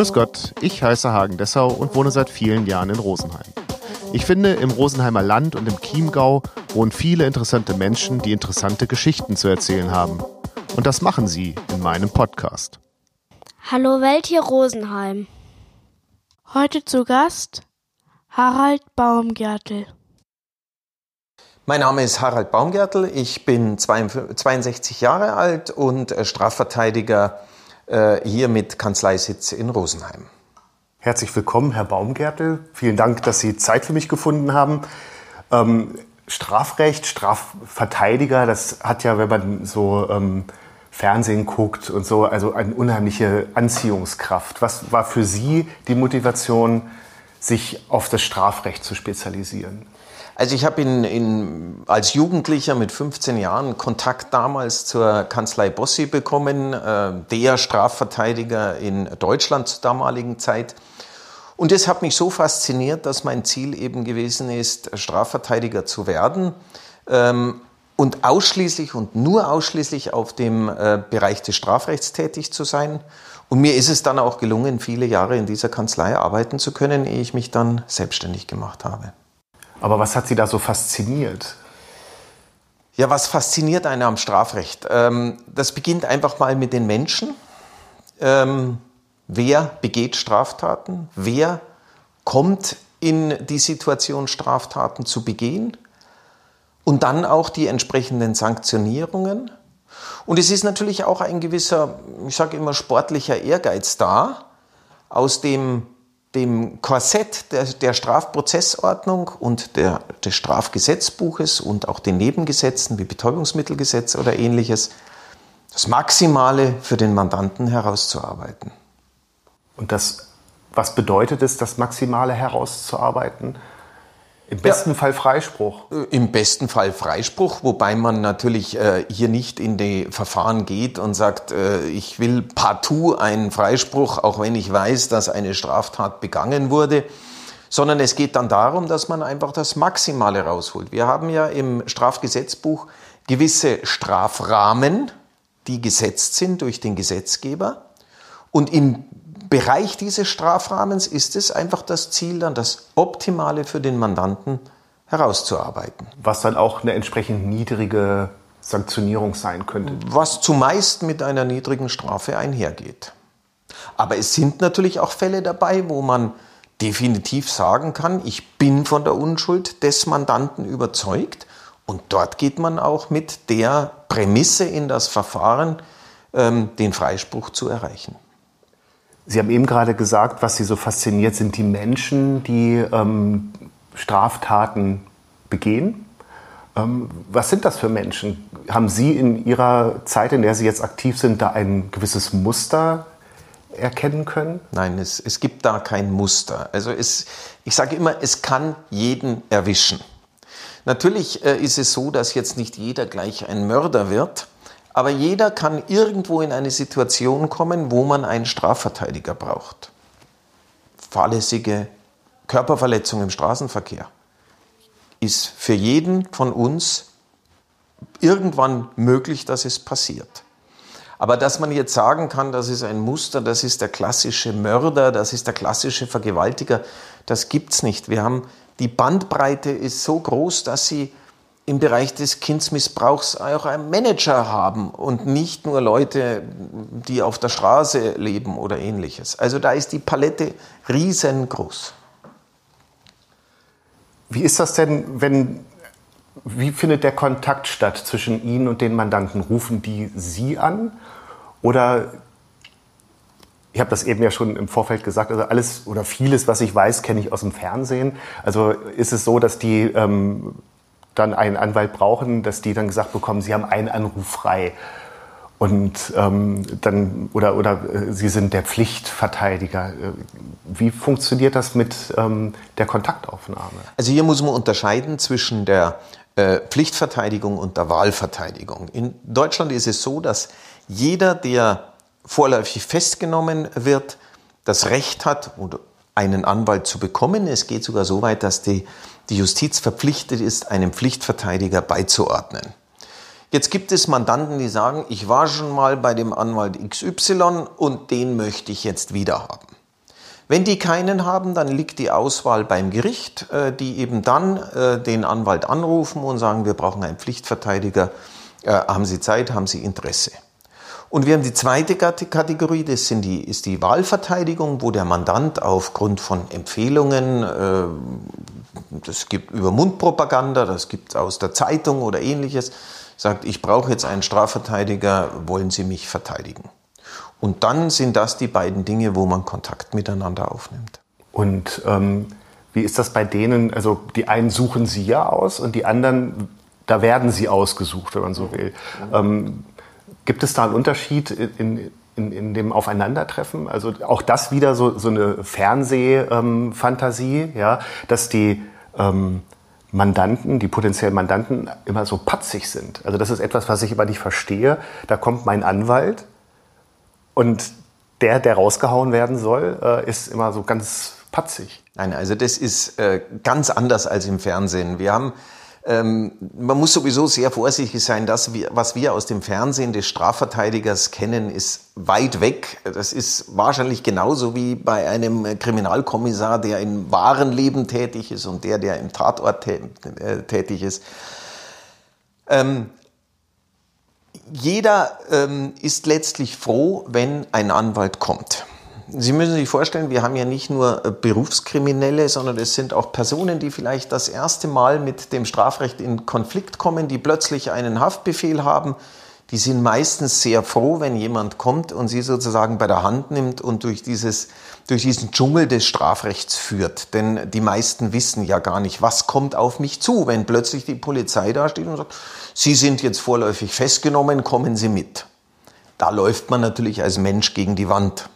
Grüß Gott, ich heiße Hagen Dessau und wohne seit vielen Jahren in Rosenheim. Ich finde, im Rosenheimer Land und im Chiemgau wohnen viele interessante Menschen, die interessante Geschichten zu erzählen haben. Und das machen sie in meinem Podcast. Hallo Welt hier Rosenheim. Heute zu Gast Harald Baumgärtel. Mein Name ist Harald Baumgärtel, ich bin 62 Jahre alt und äh, Strafverteidiger hier mit Kanzleisitz in Rosenheim. Herzlich willkommen, Herr Baumgärtel. Vielen Dank, dass Sie Zeit für mich gefunden haben. Ähm, Strafrecht, Strafverteidiger, das hat ja, wenn man so ähm, Fernsehen guckt und so, also eine unheimliche Anziehungskraft. Was war für Sie die Motivation, sich auf das Strafrecht zu spezialisieren? Also ich habe in, in, als Jugendlicher mit 15 Jahren Kontakt damals zur Kanzlei Bossi bekommen, äh, der Strafverteidiger in Deutschland zur damaligen Zeit. Und das hat mich so fasziniert, dass mein Ziel eben gewesen ist, Strafverteidiger zu werden ähm, und ausschließlich und nur ausschließlich auf dem äh, Bereich des Strafrechts tätig zu sein. Und mir ist es dann auch gelungen, viele Jahre in dieser Kanzlei arbeiten zu können, ehe ich mich dann selbstständig gemacht habe. Aber was hat Sie da so fasziniert? Ja, was fasziniert einen am Strafrecht? Ähm, das beginnt einfach mal mit den Menschen. Ähm, wer begeht Straftaten? Wer kommt in die Situation, Straftaten zu begehen? Und dann auch die entsprechenden Sanktionierungen. Und es ist natürlich auch ein gewisser, ich sage immer, sportlicher Ehrgeiz da, aus dem dem Korsett der, der Strafprozessordnung und der, des Strafgesetzbuches und auch den Nebengesetzen wie Betäubungsmittelgesetz oder ähnliches das Maximale für den Mandanten herauszuarbeiten. Und das, was bedeutet es, das Maximale herauszuarbeiten? Im besten ja, Fall Freispruch. Äh, Im besten Fall Freispruch, wobei man natürlich äh, hier nicht in die Verfahren geht und sagt, äh, ich will partout einen Freispruch, auch wenn ich weiß, dass eine Straftat begangen wurde, sondern es geht dann darum, dass man einfach das Maximale rausholt. Wir haben ja im Strafgesetzbuch gewisse Strafrahmen, die gesetzt sind durch den Gesetzgeber. Und im Bereich dieses Strafrahmens ist es einfach das Ziel, dann das Optimale für den Mandanten herauszuarbeiten. Was dann auch eine entsprechend niedrige Sanktionierung sein könnte. Was zumeist mit einer niedrigen Strafe einhergeht. Aber es sind natürlich auch Fälle dabei, wo man definitiv sagen kann, ich bin von der Unschuld des Mandanten überzeugt. Und dort geht man auch mit der Prämisse in das Verfahren, ähm, den Freispruch zu erreichen. Sie haben eben gerade gesagt, was Sie so fasziniert, sind die Menschen, die ähm, Straftaten begehen. Ähm, was sind das für Menschen? Haben Sie in Ihrer Zeit, in der Sie jetzt aktiv sind, da ein gewisses Muster erkennen können? Nein, es, es gibt da kein Muster. Also es, ich sage immer, es kann jeden erwischen. Natürlich äh, ist es so, dass jetzt nicht jeder gleich ein Mörder wird. Aber jeder kann irgendwo in eine Situation kommen, wo man einen Strafverteidiger braucht. Fahrlässige Körperverletzung im Straßenverkehr ist für jeden von uns irgendwann möglich, dass es passiert. Aber dass man jetzt sagen kann, das ist ein Muster, das ist der klassische Mörder, das ist der klassische Vergewaltiger, das gibt's nicht. Wir haben die Bandbreite ist so groß, dass sie im Bereich des Kindsmissbrauchs auch einen Manager haben und nicht nur Leute, die auf der Straße leben oder ähnliches. Also da ist die Palette riesengroß. Wie ist das denn, wenn, wie findet der Kontakt statt zwischen Ihnen und den Mandanten? Rufen die Sie an oder ich habe das eben ja schon im Vorfeld gesagt, also alles oder vieles, was ich weiß, kenne ich aus dem Fernsehen. Also ist es so, dass die ähm, dann einen Anwalt brauchen, dass die dann gesagt bekommen, sie haben einen Anruf frei. Und ähm, dann oder oder äh, Sie sind der Pflichtverteidiger. Äh, wie funktioniert das mit ähm, der Kontaktaufnahme? Also hier muss man unterscheiden zwischen der äh, Pflichtverteidigung und der Wahlverteidigung. In Deutschland ist es so, dass jeder, der vorläufig festgenommen wird, das Recht hat, einen Anwalt zu bekommen. Es geht sogar so weit, dass die die Justiz verpflichtet ist, einem Pflichtverteidiger beizuordnen. Jetzt gibt es Mandanten, die sagen, ich war schon mal bei dem Anwalt XY und den möchte ich jetzt wieder haben. Wenn die keinen haben, dann liegt die Auswahl beim Gericht, äh, die eben dann äh, den Anwalt anrufen und sagen, wir brauchen einen Pflichtverteidiger. Äh, haben Sie Zeit, haben Sie Interesse? Und wir haben die zweite Kategorie, das sind die, ist die Wahlverteidigung, wo der Mandant aufgrund von Empfehlungen, äh, das gibt über Mundpropaganda, das gibt aus der Zeitung oder ähnliches, sagt, ich brauche jetzt einen Strafverteidiger, wollen Sie mich verteidigen? Und dann sind das die beiden Dinge, wo man Kontakt miteinander aufnimmt. Und ähm, wie ist das bei denen? Also die einen suchen Sie ja aus und die anderen, da werden sie ausgesucht, wenn man so will. Ähm, Gibt es da einen Unterschied in, in, in dem Aufeinandertreffen? Also auch das wieder so, so eine Fernsehfantasie, ähm, ja, dass die ähm, Mandanten, die potenziellen Mandanten immer so patzig sind. Also das ist etwas, was ich immer nicht verstehe. Da kommt mein Anwalt und der, der rausgehauen werden soll, äh, ist immer so ganz patzig. Nein, also das ist äh, ganz anders als im Fernsehen. Wir haben ähm, man muss sowieso sehr vorsichtig sein, wir, was wir aus dem Fernsehen des Strafverteidigers kennen, ist weit weg. Das ist wahrscheinlich genauso wie bei einem Kriminalkommissar, der im wahren Leben tätig ist und der, der im Tatort äh, tätig ist. Ähm, jeder ähm, ist letztlich froh, wenn ein Anwalt kommt. Sie müssen sich vorstellen, wir haben ja nicht nur äh, Berufskriminelle, sondern es sind auch Personen, die vielleicht das erste Mal mit dem Strafrecht in Konflikt kommen, die plötzlich einen Haftbefehl haben. Die sind meistens sehr froh, wenn jemand kommt und sie sozusagen bei der Hand nimmt und durch, dieses, durch diesen Dschungel des Strafrechts führt. Denn die meisten wissen ja gar nicht, was kommt auf mich zu, wenn plötzlich die Polizei da steht und sagt, Sie sind jetzt vorläufig festgenommen, kommen Sie mit. Da läuft man natürlich als Mensch gegen die Wand.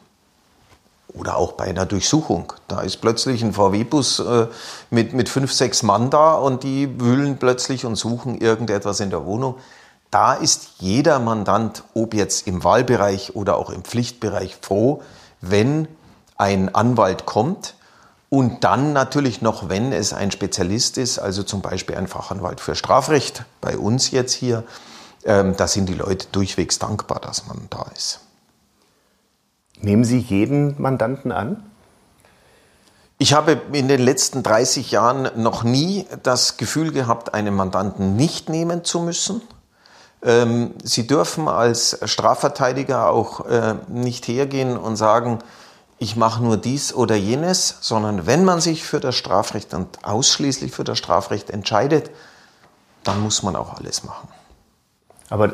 Oder auch bei einer Durchsuchung. Da ist plötzlich ein VW-Bus äh, mit, mit fünf, sechs Mann da und die wühlen plötzlich und suchen irgendetwas in der Wohnung. Da ist jeder Mandant, ob jetzt im Wahlbereich oder auch im Pflichtbereich, froh, wenn ein Anwalt kommt und dann natürlich noch, wenn es ein Spezialist ist, also zum Beispiel ein Fachanwalt für Strafrecht, bei uns jetzt hier, ähm, da sind die Leute durchwegs dankbar, dass man da ist. Nehmen Sie jeden Mandanten an? Ich habe in den letzten 30 Jahren noch nie das Gefühl gehabt, einen Mandanten nicht nehmen zu müssen. Ähm, Sie dürfen als Strafverteidiger auch äh, nicht hergehen und sagen, ich mache nur dies oder jenes, sondern wenn man sich für das Strafrecht und ausschließlich für das Strafrecht entscheidet, dann muss man auch alles machen. Aber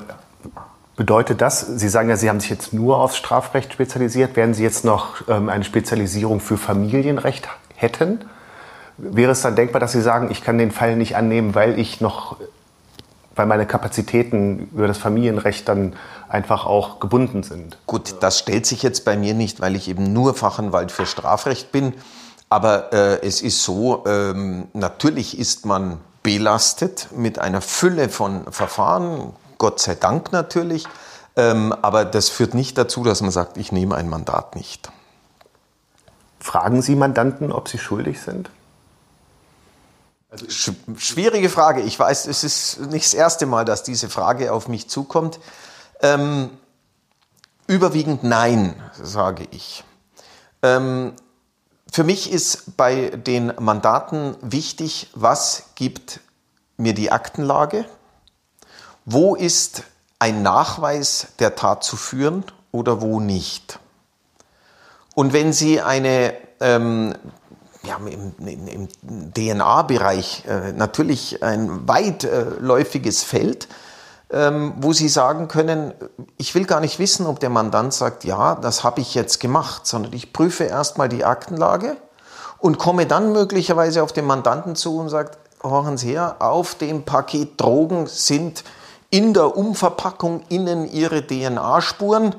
Bedeutet das, Sie sagen ja, Sie haben sich jetzt nur aufs Strafrecht spezialisiert, werden Sie jetzt noch ähm, eine Spezialisierung für Familienrecht hätten? Wäre es dann denkbar, dass Sie sagen, ich kann den Fall nicht annehmen, weil ich noch, weil meine Kapazitäten über das Familienrecht dann einfach auch gebunden sind? Gut, das stellt sich jetzt bei mir nicht, weil ich eben nur Fachanwalt für Strafrecht bin. Aber äh, es ist so, ähm, natürlich ist man belastet mit einer Fülle von Verfahren, Gott sei Dank natürlich. Ähm, aber das führt nicht dazu, dass man sagt, ich nehme ein Mandat nicht. Fragen Sie Mandanten, ob sie schuldig sind? Also Sch schwierige Frage. Ich weiß, es ist nicht das erste Mal, dass diese Frage auf mich zukommt. Ähm, überwiegend nein, sage ich. Ähm, für mich ist bei den Mandaten wichtig, was gibt mir die Aktenlage, wo ist ein Nachweis der Tat zu führen oder wo nicht? Und wenn Sie eine ähm, ja, im, im DNA-Bereich äh, natürlich ein weitläufiges Feld, ähm, wo Sie sagen können, ich will gar nicht wissen, ob der Mandant sagt, ja, das habe ich jetzt gemacht, sondern ich prüfe erstmal die Aktenlage und komme dann möglicherweise auf den Mandanten zu und sage, horchen Sie her, auf dem Paket Drogen sind in der Umverpackung innen ihre DNA-Spuren,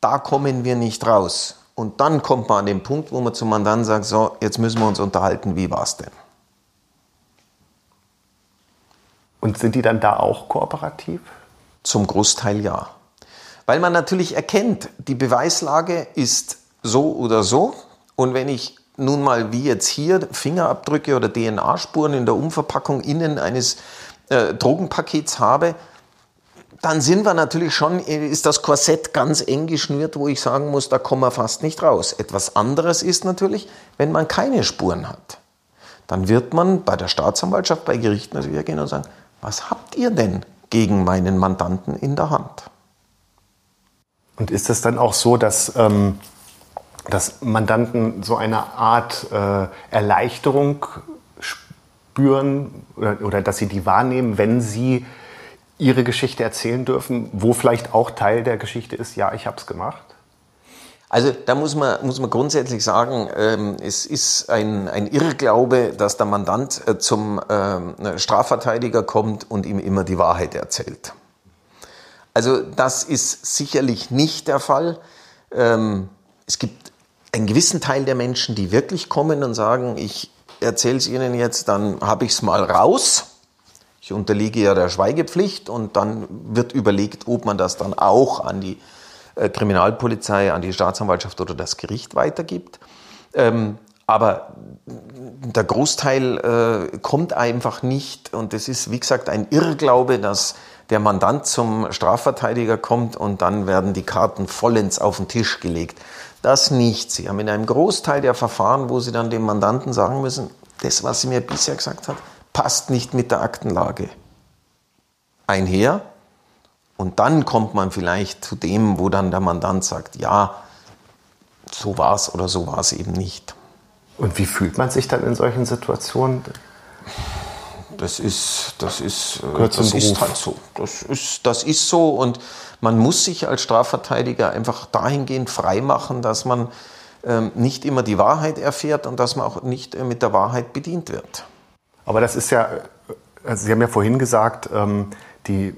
da kommen wir nicht raus. Und dann kommt man an den Punkt, wo man zum Mandanten sagt, so, jetzt müssen wir uns unterhalten, wie war es denn? Und sind die dann da auch kooperativ? Zum Großteil ja. Weil man natürlich erkennt, die Beweislage ist so oder so. Und wenn ich nun mal wie jetzt hier Fingerabdrücke oder DNA-Spuren in der Umverpackung innen eines äh, Drogenpakets habe, dann sind wir natürlich schon, ist das Korsett ganz eng geschnürt, wo ich sagen muss, da kommen wir fast nicht raus. Etwas anderes ist natürlich, wenn man keine Spuren hat. Dann wird man bei der Staatsanwaltschaft, bei Gerichten natürlich gehen und sagen, was habt ihr denn gegen meinen Mandanten in der Hand? Und ist es dann auch so, dass, ähm, dass Mandanten so eine Art äh, Erleichterung spüren oder, oder dass sie die wahrnehmen, wenn sie ihre Geschichte erzählen dürfen, wo vielleicht auch Teil der Geschichte ist, ja, ich habe es gemacht? Also da muss man, muss man grundsätzlich sagen, ähm, es ist ein, ein Irrglaube, dass der Mandant äh, zum ähm, Strafverteidiger kommt und ihm immer die Wahrheit erzählt. Also das ist sicherlich nicht der Fall. Ähm, es gibt einen gewissen Teil der Menschen, die wirklich kommen und sagen, ich erzähle es Ihnen jetzt, dann habe ich es mal raus. Ich unterliege ja der Schweigepflicht und dann wird überlegt, ob man das dann auch an die äh, Kriminalpolizei, an die Staatsanwaltschaft oder das Gericht weitergibt. Ähm, aber der Großteil äh, kommt einfach nicht und es ist, wie gesagt, ein Irrglaube, dass der Mandant zum Strafverteidiger kommt und dann werden die Karten vollends auf den Tisch gelegt. Das nicht. Sie haben in einem Großteil der Verfahren, wo Sie dann dem Mandanten sagen müssen, das, was Sie mir bisher gesagt hat, passt nicht mit der Aktenlage einher. Und dann kommt man vielleicht zu dem, wo dann der Mandant sagt, ja, so war es oder so war es eben nicht. Und wie fühlt man sich dann in solchen Situationen? Das ist, das ist, äh, das ist halt so. Das ist, das ist so und man muss sich als Strafverteidiger einfach dahingehend freimachen, dass man ähm, nicht immer die Wahrheit erfährt und dass man auch nicht äh, mit der Wahrheit bedient wird. Aber das ist ja, also Sie haben ja vorhin gesagt, ähm, die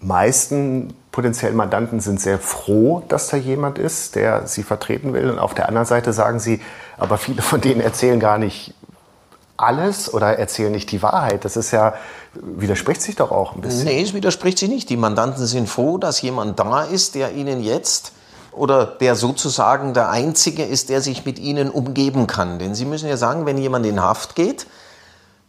meisten potenziellen Mandanten sind sehr froh, dass da jemand ist, der sie vertreten will. Und auf der anderen Seite sagen sie, aber viele von denen erzählen gar nicht alles oder erzählen nicht die Wahrheit. Das ist ja, widerspricht sich doch auch ein bisschen. Nee, es widerspricht sich nicht. Die Mandanten sind froh, dass jemand da ist, der ihnen jetzt oder der sozusagen der Einzige ist, der sich mit ihnen umgeben kann. Denn Sie müssen ja sagen, wenn jemand in Haft geht,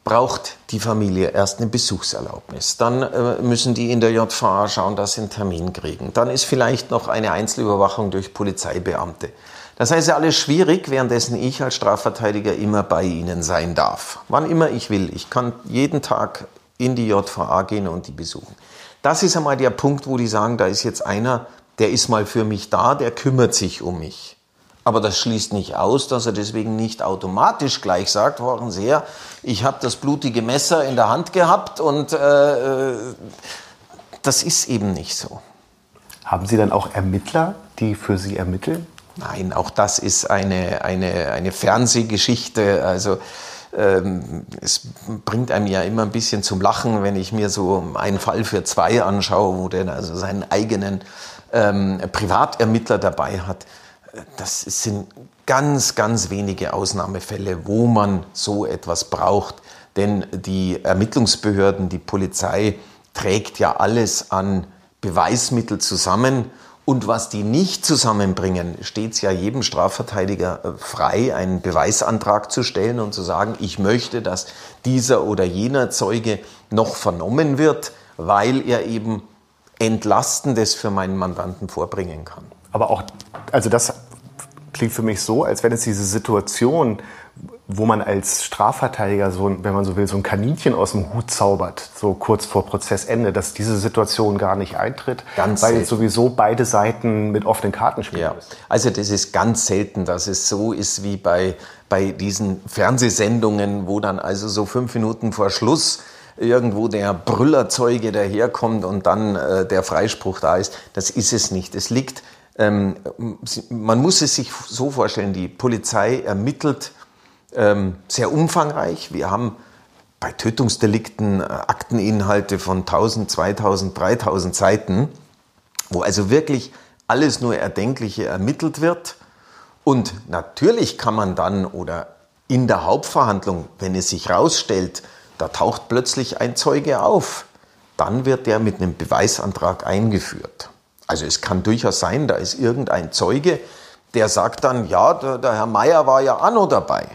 braucht die Familie erst eine Besuchserlaubnis. Dann äh, müssen die in der JVA schauen, dass sie einen Termin kriegen. Dann ist vielleicht noch eine Einzelüberwachung durch Polizeibeamte. Das heißt ja alles schwierig, währenddessen ich als Strafverteidiger immer bei Ihnen sein darf. Wann immer ich will. Ich kann jeden Tag in die JVA gehen und die besuchen. Das ist einmal der Punkt, wo die sagen, da ist jetzt einer, der ist mal für mich da, der kümmert sich um mich. Aber das schließt nicht aus, dass er deswegen nicht automatisch gleich sagt, waren Sie her, ich habe das blutige Messer in der Hand gehabt und äh, äh, das ist eben nicht so. Haben Sie dann auch Ermittler, die für Sie ermitteln? Nein, auch das ist eine, eine, eine Fernsehgeschichte. Also ähm, es bringt einem ja immer ein bisschen zum Lachen, wenn ich mir so einen Fall für zwei anschaue, wo der also seinen eigenen ähm, Privatermittler dabei hat. Das sind ganz, ganz wenige Ausnahmefälle, wo man so etwas braucht. Denn die Ermittlungsbehörden, die Polizei trägt ja alles an Beweismittel zusammen und was die nicht zusammenbringen, steht es ja jedem Strafverteidiger äh, frei, einen Beweisantrag zu stellen und zu sagen, ich möchte, dass dieser oder jener Zeuge noch vernommen wird, weil er eben Entlastendes für meinen Mandanten vorbringen kann. Aber auch, also das klingt für mich so, als wenn es diese Situation, wo man als Strafverteidiger so, wenn man so will, so ein Kaninchen aus dem Hut zaubert, so kurz vor Prozessende, dass diese Situation gar nicht eintritt, ganz weil selten. sowieso beide Seiten mit offenen Karten spielen ja. Also das ist ganz selten, dass es so ist wie bei, bei diesen Fernsehsendungen, wo dann also so fünf Minuten vor Schluss irgendwo der Brüllerzeuge daherkommt und dann äh, der Freispruch da ist. Das ist es nicht. Es liegt, ähm, man muss es sich so vorstellen, die Polizei ermittelt ähm, sehr umfangreich. Wir haben bei Tötungsdelikten äh, Akteninhalte von 1000, 2000, 3000 Seiten, wo also wirklich alles nur Erdenkliche ermittelt wird. Und natürlich kann man dann oder in der Hauptverhandlung, wenn es sich herausstellt, da taucht plötzlich ein Zeuge auf, dann wird der mit einem Beweisantrag eingeführt. Also es kann durchaus sein, da ist irgendein Zeuge, der sagt dann, ja, der, der Herr Meier war ja noch dabei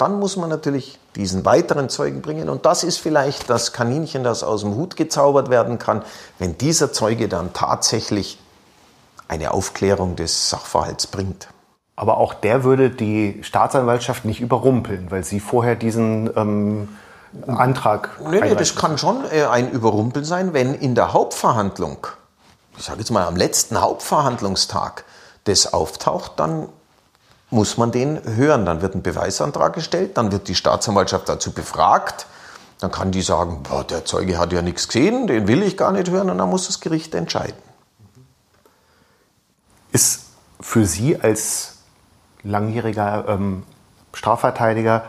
dann muss man natürlich diesen weiteren Zeugen bringen. Und das ist vielleicht das Kaninchen, das aus dem Hut gezaubert werden kann, wenn dieser Zeuge dann tatsächlich eine Aufklärung des Sachverhalts bringt. Aber auch der würde die Staatsanwaltschaft nicht überrumpeln, weil sie vorher diesen ähm, Antrag. Nee, nee, das kann schon äh, ein Überrumpeln sein, wenn in der Hauptverhandlung, ich sage jetzt mal am letzten Hauptverhandlungstag, das auftaucht, dann muss man den hören. Dann wird ein Beweisantrag gestellt, dann wird die Staatsanwaltschaft dazu befragt. Dann kann die sagen, boah, der Zeuge hat ja nichts gesehen, den will ich gar nicht hören und dann muss das Gericht entscheiden. Ist für Sie als langjähriger ähm, Strafverteidiger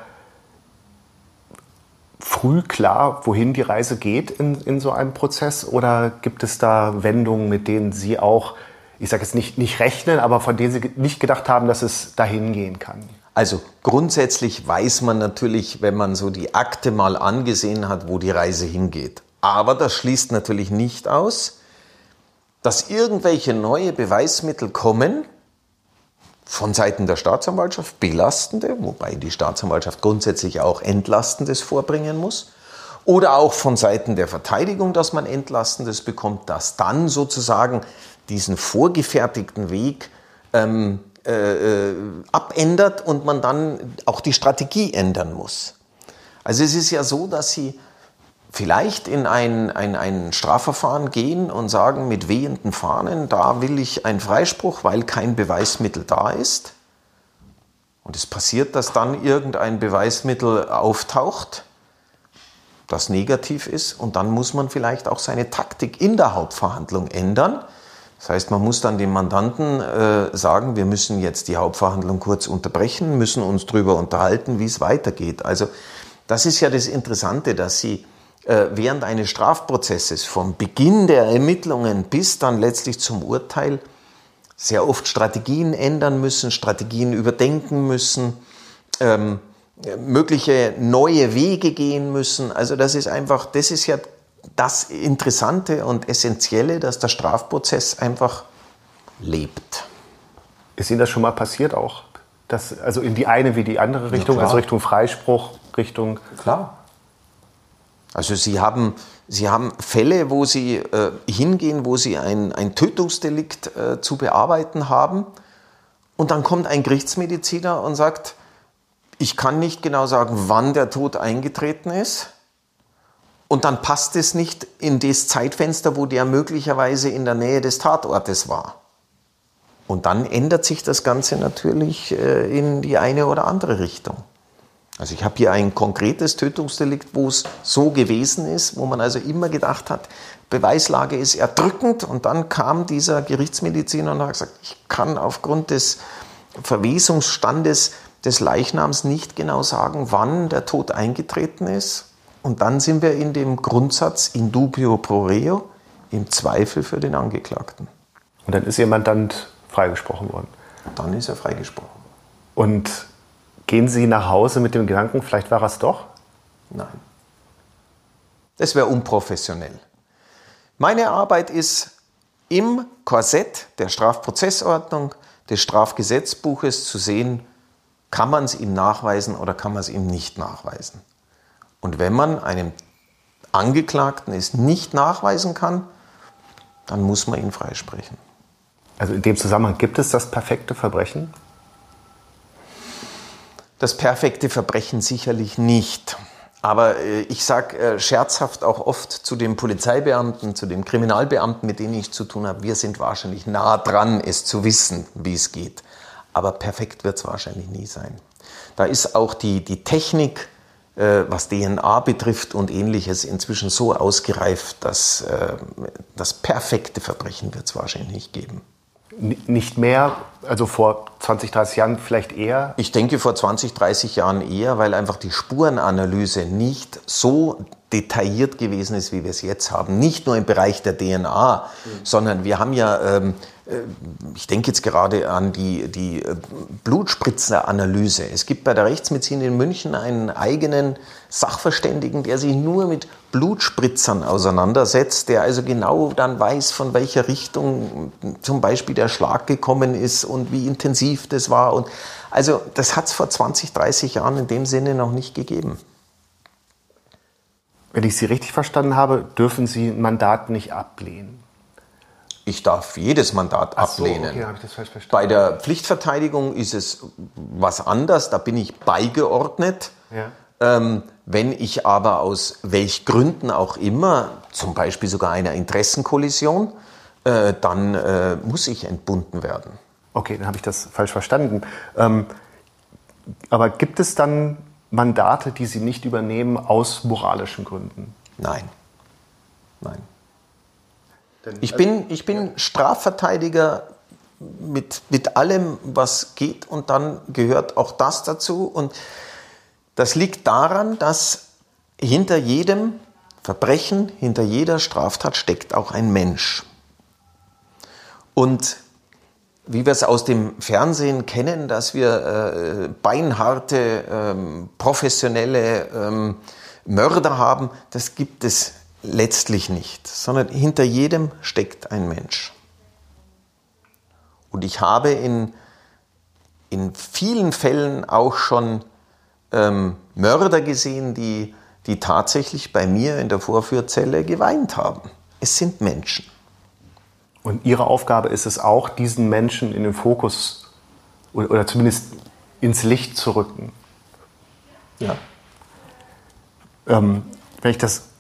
früh klar, wohin die Reise geht in, in so einem Prozess? Oder gibt es da Wendungen, mit denen Sie auch ich sage jetzt nicht, nicht rechnen, aber von denen Sie nicht gedacht haben, dass es dahin gehen kann? Also grundsätzlich weiß man natürlich, wenn man so die Akte mal angesehen hat, wo die Reise hingeht. Aber das schließt natürlich nicht aus, dass irgendwelche neue Beweismittel kommen von Seiten der Staatsanwaltschaft, belastende, wobei die Staatsanwaltschaft grundsätzlich auch entlastendes vorbringen muss, oder auch von Seiten der Verteidigung, dass man entlastendes bekommt, dass dann sozusagen diesen vorgefertigten Weg ähm, äh, äh, abändert und man dann auch die Strategie ändern muss. Also es ist ja so, dass Sie vielleicht in ein, ein, ein Strafverfahren gehen und sagen mit wehenden Fahnen, da will ich einen Freispruch, weil kein Beweismittel da ist. Und es passiert, dass dann irgendein Beweismittel auftaucht, das negativ ist, und dann muss man vielleicht auch seine Taktik in der Hauptverhandlung ändern, das heißt, man muss dann dem Mandanten äh, sagen, wir müssen jetzt die Hauptverhandlung kurz unterbrechen, müssen uns darüber unterhalten, wie es weitergeht. Also das ist ja das Interessante, dass Sie äh, während eines Strafprozesses vom Beginn der Ermittlungen bis dann letztlich zum Urteil sehr oft Strategien ändern müssen, Strategien überdenken müssen, ähm, mögliche neue Wege gehen müssen. Also das ist einfach, das ist ja das Interessante und Essentielle, dass der Strafprozess einfach lebt. Ist Ihnen das schon mal passiert auch? Dass, also in die eine wie die andere Richtung, ja, also Richtung Freispruch, Richtung. Klar. Also Sie haben, Sie haben Fälle, wo Sie äh, hingehen, wo Sie ein, ein Tötungsdelikt äh, zu bearbeiten haben. Und dann kommt ein Gerichtsmediziner und sagt, ich kann nicht genau sagen, wann der Tod eingetreten ist. Und dann passt es nicht in das Zeitfenster, wo der möglicherweise in der Nähe des Tatortes war. Und dann ändert sich das Ganze natürlich äh, in die eine oder andere Richtung. Also ich habe hier ein konkretes Tötungsdelikt, wo es so gewesen ist, wo man also immer gedacht hat, Beweislage ist erdrückend. Und dann kam dieser Gerichtsmediziner und hat gesagt, ich kann aufgrund des Verwesungsstandes des Leichnams nicht genau sagen, wann der Tod eingetreten ist. Und dann sind wir in dem Grundsatz in dubio pro reo, im Zweifel für den Angeklagten. Und dann ist Ihr Mandant freigesprochen worden? Dann ist er freigesprochen. Und gehen Sie nach Hause mit dem Gedanken, vielleicht war es doch? Nein. Das wäre unprofessionell. Meine Arbeit ist, im Korsett der Strafprozessordnung, des Strafgesetzbuches zu sehen, kann man es ihm nachweisen oder kann man es ihm nicht nachweisen. Und wenn man einem Angeklagten es nicht nachweisen kann, dann muss man ihn freisprechen. Also in dem Zusammenhang gibt es das perfekte Verbrechen? Das perfekte Verbrechen sicherlich nicht. Aber äh, ich sage äh, scherzhaft auch oft zu den Polizeibeamten, zu den Kriminalbeamten, mit denen ich zu tun habe, wir sind wahrscheinlich nah dran, es zu wissen, wie es geht. Aber perfekt wird es wahrscheinlich nie sein. Da ist auch die, die Technik was DNA betrifft und ähnliches, inzwischen so ausgereift, dass äh, das perfekte Verbrechen wird es wahrscheinlich nicht geben. Nicht mehr, also vor 20, 30 Jahren vielleicht eher? Ich denke vor 20, 30 Jahren eher, weil einfach die Spurenanalyse nicht so detailliert gewesen ist, wie wir es jetzt haben. Nicht nur im Bereich der DNA, mhm. sondern wir haben ja ähm, äh, ich denke jetzt gerade an die, die äh, Blutspritzenanalyse. Es gibt bei der Rechtsmedizin in München einen eigenen Sachverständigen, der sich nur mit Blutspritzern auseinandersetzt, der also genau dann weiß, von welcher Richtung zum Beispiel der Schlag gekommen ist und wie intensiv das war. Und also das hat es vor 20, 30 Jahren in dem Sinne noch nicht gegeben. wenn ich Sie richtig verstanden habe, dürfen Sie ein Mandat nicht ablehnen. Ich darf jedes Mandat Ach so, ablehnen. okay, habe ich das falsch verstanden. Bei der Pflichtverteidigung ist es was anders, da bin ich beigeordnet. Ja. Ähm, wenn ich aber aus welch Gründen auch immer, zum Beispiel sogar einer Interessenkollision, äh, dann äh, muss ich entbunden werden. Okay, dann habe ich das falsch verstanden. Ähm, aber gibt es dann Mandate, die Sie nicht übernehmen aus moralischen Gründen? Nein. Nein. Denn- Ich bin, ich bin Strafverteidiger mit, mit allem, was geht und dann gehört auch das dazu. Und das liegt daran, dass hinter jedem Verbrechen, hinter jeder Straftat steckt auch ein Mensch. Und wie wir es aus dem Fernsehen kennen, dass wir äh, beinharte, ähm, professionelle ähm, Mörder haben, das gibt es letztlich nicht, sondern hinter jedem steckt ein Mensch. Und ich habe in, in vielen Fällen auch schon ähm, Mörder gesehen, die, die tatsächlich bei mir in der Vorführzelle geweint haben. Es sind Menschen. Und Ihre Aufgabe ist es auch, diesen Menschen in den Fokus oder, oder zumindest ins Licht zu rücken. Ja. Ähm, wenn ich das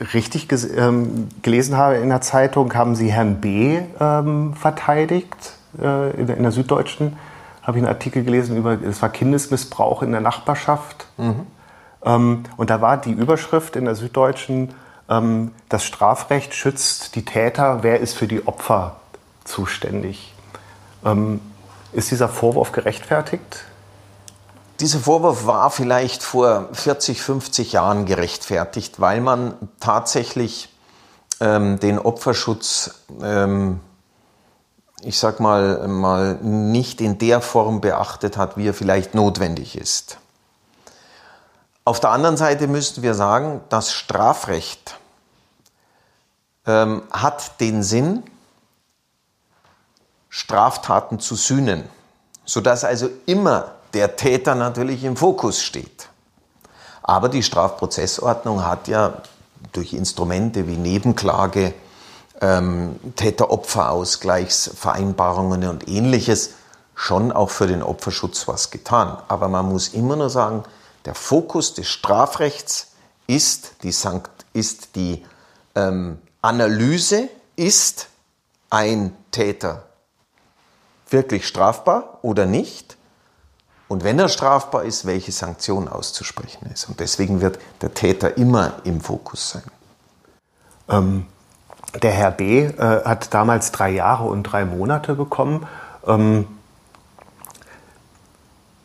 richtig ähm, gelesen habe in der Zeitung, haben Sie Herrn B. Ähm, verteidigt. Äh, in, der, in der Süddeutschen habe ich einen Artikel gelesen über, es war Kindesmissbrauch in der Nachbarschaft. Ähm, und da war die Überschrift in der Süddeutschen, ähm, das Strafrecht schützt die Täter, wer ist für die Opfer zuständig? Ähm, ist dieser Vorwurf gerechtfertigt? Dieser Vorwurf war vielleicht vor 40, 50 Jahren gerechtfertigt, weil man tatsächlich ähm, den Opferschutz, ähm, ich sag mal, mal, nicht in der Form beachtet hat, wie er vielleicht notwendig ist. Auf der anderen Seite müssten wir sagen, das Strafrecht ähm, hat den Sinn, Straftaten zu sühnen, sodass also immer der Täter natürlich im Fokus steht. Aber die Strafprozessordnung hat ja durch Instrumente wie Nebenklage, ähm, Täter-Opfer-Ausgleichsvereinbarungen und ähnliches schon auch für den Opferschutz was getan. Aber man muss immer nur sagen, der Fokus des Strafrechts ist die, Sankt ist die ähm, Analyse, ist ein Täter wirklich strafbar oder nicht? Und wenn er strafbar ist, welche Sanktion auszusprechen ist. Und deswegen wird der Täter immer im Fokus sein. Ähm, der Herr B. Äh, hat damals drei Jahre und drei Monate bekommen. Ähm,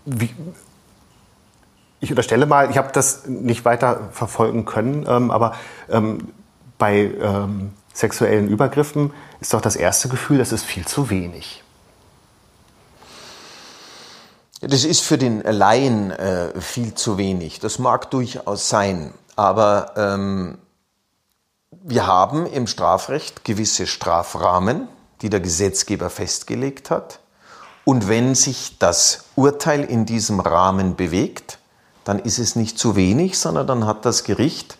wie, ich unterstelle mal, ich habe das nicht weiter verfolgen können, ähm, aber ähm, bei ähm, sexuellen Übergriffen ist doch das erste Gefühl, das ist viel zu wenig. Das ist für den Laien äh, viel zu wenig. Das mag durchaus sein. Aber ähm, wir haben im Strafrecht gewisse Strafrahmen, die der Gesetzgeber festgelegt hat. Und wenn sich das Urteil in diesem Rahmen bewegt, dann ist es nicht zu wenig, sondern dann hat das Gericht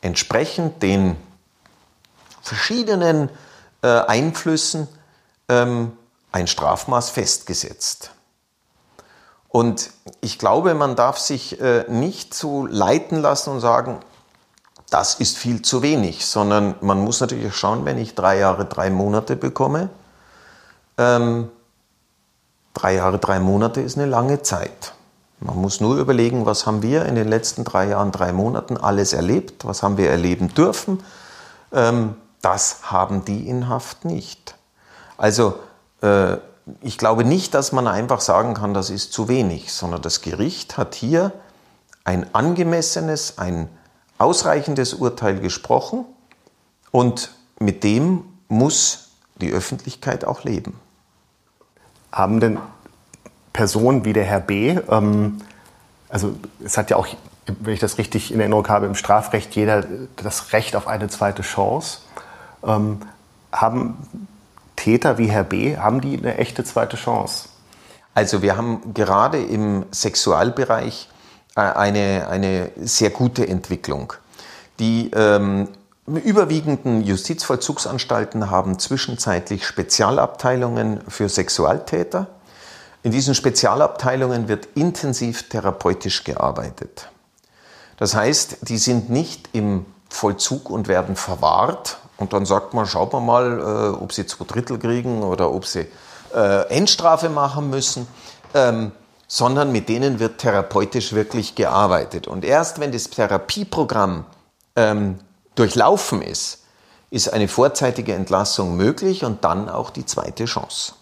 entsprechend den verschiedenen äh, Einflüssen ähm, ein Strafmaß festgesetzt. Und ich glaube, man darf sich äh, nicht so leiten lassen und sagen, das ist viel zu wenig, sondern man muss natürlich schauen, wenn ich drei Jahre, drei Monate bekomme. Ähm, drei Jahre, drei Monate ist eine lange Zeit. Man muss nur überlegen, was haben wir in den letzten drei Jahren, drei Monaten alles erlebt, was haben wir erleben dürfen. Ähm, das haben die in Haft nicht. Also äh, ich glaube nicht, dass man einfach sagen kann, das ist zu wenig, sondern das Gericht hat hier ein angemessenes, ein ausreichendes Urteil gesprochen und mit dem muss die Öffentlichkeit auch leben. Haben denn Personen wie der Herr B., ähm, also es hat ja auch, wenn ich das richtig in Erinnerung habe, im Strafrecht jeder das Recht auf eine zweite Chance, ähm, haben Täter wie Herr B., haben die eine echte zweite Chance? Also wir haben gerade im Sexualbereich äh, eine, eine sehr gute Entwicklung. Die ähm, überwiegenden Justizvollzugsanstalten haben zwischenzeitlich Spezialabteilungen für Sexualtäter. In diesen Spezialabteilungen wird intensiv therapeutisch gearbeitet. Das heißt, die sind nicht im Vollzug und werden verwahrt. Und dann sagt man, schaut man mal, äh, ob sie zwei Drittel kriegen oder ob sie äh, Endstrafe machen müssen. Ähm, sondern mit denen wird therapeutisch wirklich gearbeitet. Und erst wenn das Therapieprogramm ähm, durchlaufen ist, ist eine vorzeitige Entlassung möglich und dann auch die zweite Chance.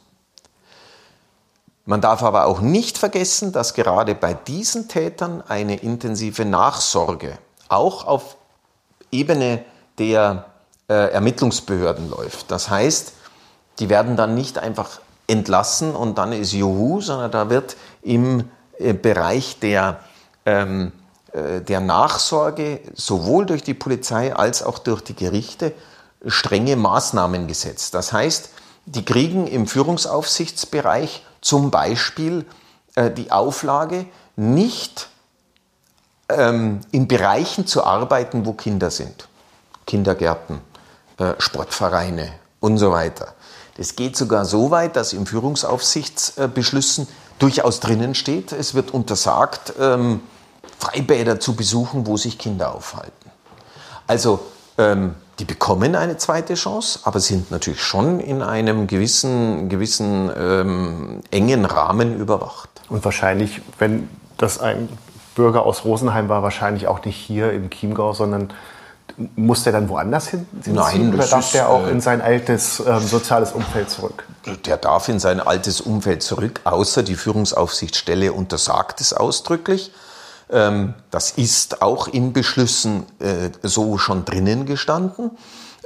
Man darf aber auch nicht vergessen, dass gerade bei diesen Tätern eine intensive Nachsorge auch auf Ebene der Ermittlungsbehörden läuft. Das heißt, die werden dann nicht einfach entlassen und dann ist Juhu, sondern da wird im äh, Bereich der, ähm, äh, der Nachsorge sowohl durch die Polizei als auch durch die Gerichte strenge Maßnahmen gesetzt. Das heißt, die kriegen im Führungsaufsichtsbereich zum Beispiel äh, die Auflage, nicht ähm, in Bereichen zu arbeiten, wo Kinder sind. Kindergärten, äh, Sportvereine und so weiter. Das geht sogar so weit, dass im Führungsaufsichtsbeschlüssen durchaus drinnen steht, es wird untersagt, ähm, Freibäder zu besuchen, wo sich Kinder aufhalten. Also ähm, die bekommen eine zweite Chance, aber sind natürlich schon in einem gewissen, gewissen ähm, engen Rahmen überwacht. Und wahrscheinlich, wenn das ein Bürger aus Rosenheim war, wahrscheinlich auch nicht hier im Chiemgau, sondern muss der dann woanders hin? Nein, oder darf ist, der auch äh, in sein altes ähm, soziales Umfeld zurück? Der darf in sein altes Umfeld zurück, außer die Führungsaufsichtsstelle untersagt es ausdrücklich. Ähm, das ist auch in Beschlüssen äh, so schon drinnen gestanden.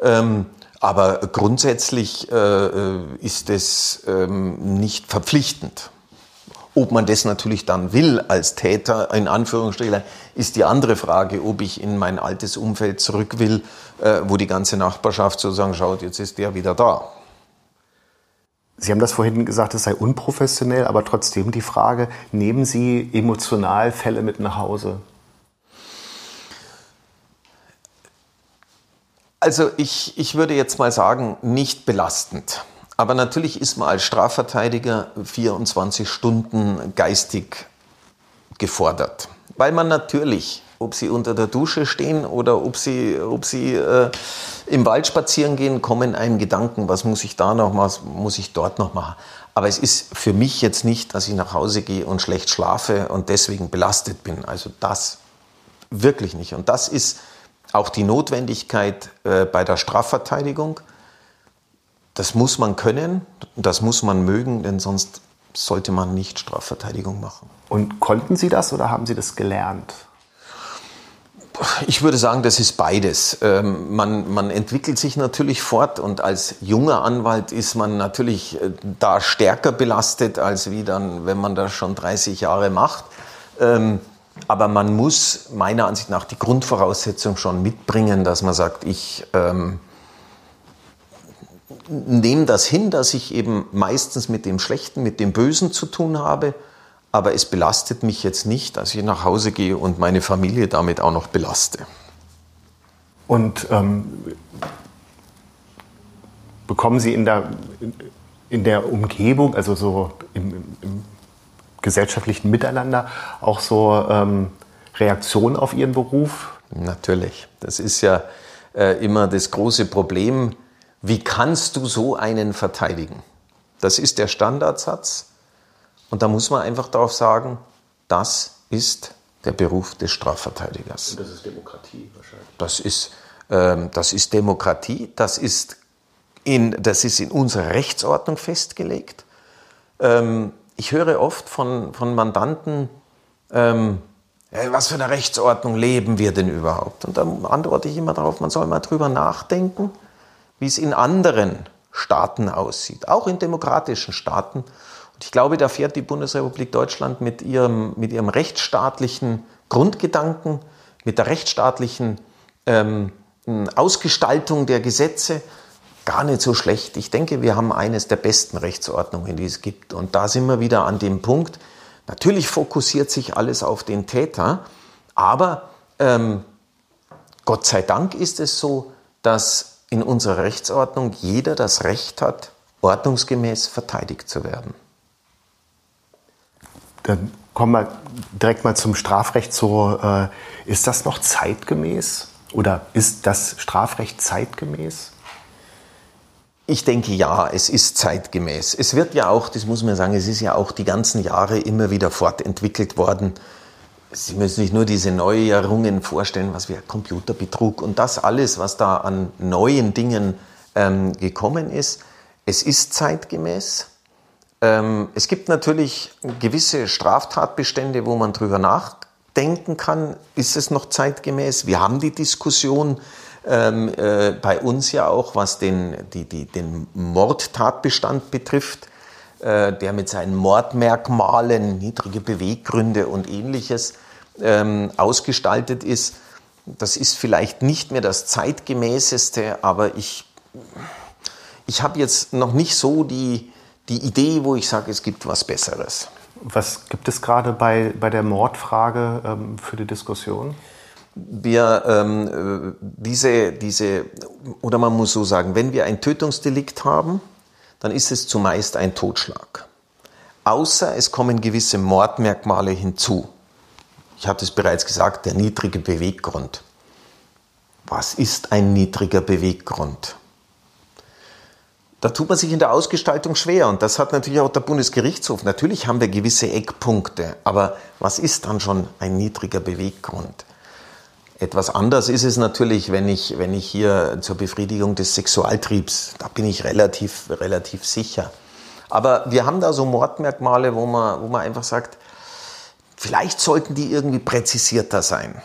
Ähm, aber grundsätzlich äh, ist es ähm, nicht verpflichtend. Ob man das natürlich dann will als Täter, in Anführungsstrichen, ist die andere Frage, ob ich in mein altes Umfeld zurück will, äh, wo die ganze Nachbarschaft sozusagen schaut, jetzt ist der wieder da. Sie haben das vorhin gesagt, es sei unprofessionell, aber trotzdem die Frage, nehmen Sie emotional Fälle mit nach Hause? Also ich, ich würde jetzt mal sagen, nicht belastend. Aber natürlich ist man als Strafverteidiger 24 Stunden geistig gefordert, weil man natürlich, ob sie unter der Dusche stehen oder ob sie, ob sie äh, im Wald spazieren gehen, kommen einem Gedanken, was muss ich da noch, was muss ich dort noch machen. Aber es ist für mich jetzt nicht, dass ich nach Hause gehe und schlecht schlafe und deswegen belastet bin. Also das wirklich nicht. Und das ist auch die Notwendigkeit äh, bei der Strafverteidigung das muss man können, das muss man mögen, denn sonst sollte man nicht Strafverteidigung machen. Und konnten Sie das oder haben Sie das gelernt? Ich würde sagen, das ist beides. Ähm, man, man, entwickelt sich natürlich fort und als junger Anwalt ist man natürlich äh, da stärker belastet, als wie dann, wenn man das schon 30 Jahre macht. Ähm, aber man muss meiner Ansicht nach die Grundvoraussetzung schon mitbringen, dass man sagt, ich ähm, nehme das hin, dass ich eben meistens mit dem Schlechten, mit dem Bösen zu tun habe, aber es belastet mich jetzt nicht, dass ich nach Hause gehe und meine Familie damit auch noch belaste. Und ähm, bekommen Sie in der, in der Umgebung, also so im, im gesellschaftlichen Miteinander, auch so ähm, Reaktionen auf Ihren Beruf? Natürlich. Das ist ja äh, immer das große Problem wie kannst du so einen verteidigen? Das ist der Standardsatz. Und da muss man einfach darauf sagen, das ist der Beruf des Strafverteidigers. Und das ist Demokratie wahrscheinlich. Das ist, ähm, das ist Demokratie, das ist, in, das ist in unserer Rechtsordnung festgelegt. Ähm, ich höre oft von, von Mandanten, ähm, was für eine Rechtsordnung leben wir denn überhaupt? Und dann antworte ich immer darauf, man soll mal drüber nachdenken wie es in anderen Staaten aussieht, auch in demokratischen Staaten. Und ich glaube, da fährt die Bundesrepublik Deutschland mit ihrem, mit ihrem rechtsstaatlichen Grundgedanken, mit der rechtsstaatlichen ähm, Ausgestaltung der Gesetze gar nicht so schlecht. Ich denke, wir haben eines der besten Rechtsordnungen, die es gibt. Und da sind wir wieder an dem Punkt. Natürlich fokussiert sich alles auf den Täter, aber ähm, Gott sei Dank ist es so, dass in unserer Rechtsordnung jeder das Recht hat, ordnungsgemäß verteidigt zu werden. Dann kommen wir direkt mal zum Strafrecht. So, äh, ist das noch zeitgemäß oder ist das Strafrecht zeitgemäß? Ich denke ja, es ist zeitgemäß. Es wird ja auch, das muss man sagen, es ist ja auch die ganzen Jahre immer wieder fortentwickelt worden. Sie müssen sich nur diese Neuerungen vorstellen, was wir Computerbetrug und das alles, was da an neuen Dingen ähm, gekommen ist. Es ist zeitgemäß. Ähm, es gibt natürlich gewisse Straftatbestände, wo man drüber nachdenken kann, ist es noch zeitgemäß? Wir haben die Diskussion ähm, äh, bei uns ja auch, was den, die, die, den Mordtatbestand betrifft, äh, der mit seinen Mordmerkmalen, niedrige Beweggründe und ähnliches ähm, ausgestaltet ist. Das ist vielleicht nicht mehr das zeitgemäßeste, aber ich, ich habe jetzt noch nicht so die, die Idee, wo ich sage, es gibt was Besseres. Was gibt es gerade bei, bei der Mordfrage ähm, für die Diskussion? Wir ähm, äh, diese, diese, oder man muss so sagen, wenn wir ein Tötungsdelikt haben, dann ist es zumeist ein Totschlag. Außer es kommen gewisse Mordmerkmale hinzu. Ich habe es bereits gesagt, der niedrige Beweggrund. Was ist ein niedriger Beweggrund? Da tut man sich in der Ausgestaltung schwer und das hat natürlich auch der Bundesgerichtshof. Natürlich haben wir gewisse Eckpunkte, aber was ist dann schon ein niedriger Beweggrund? Etwas anders ist es natürlich, wenn ich, wenn ich hier zur Befriedigung des Sexualtriebs, da bin ich relativ, relativ sicher. Aber wir haben da so Mordmerkmale, wo man, wo man einfach sagt, vielleicht sollten die irgendwie präzisierter sein.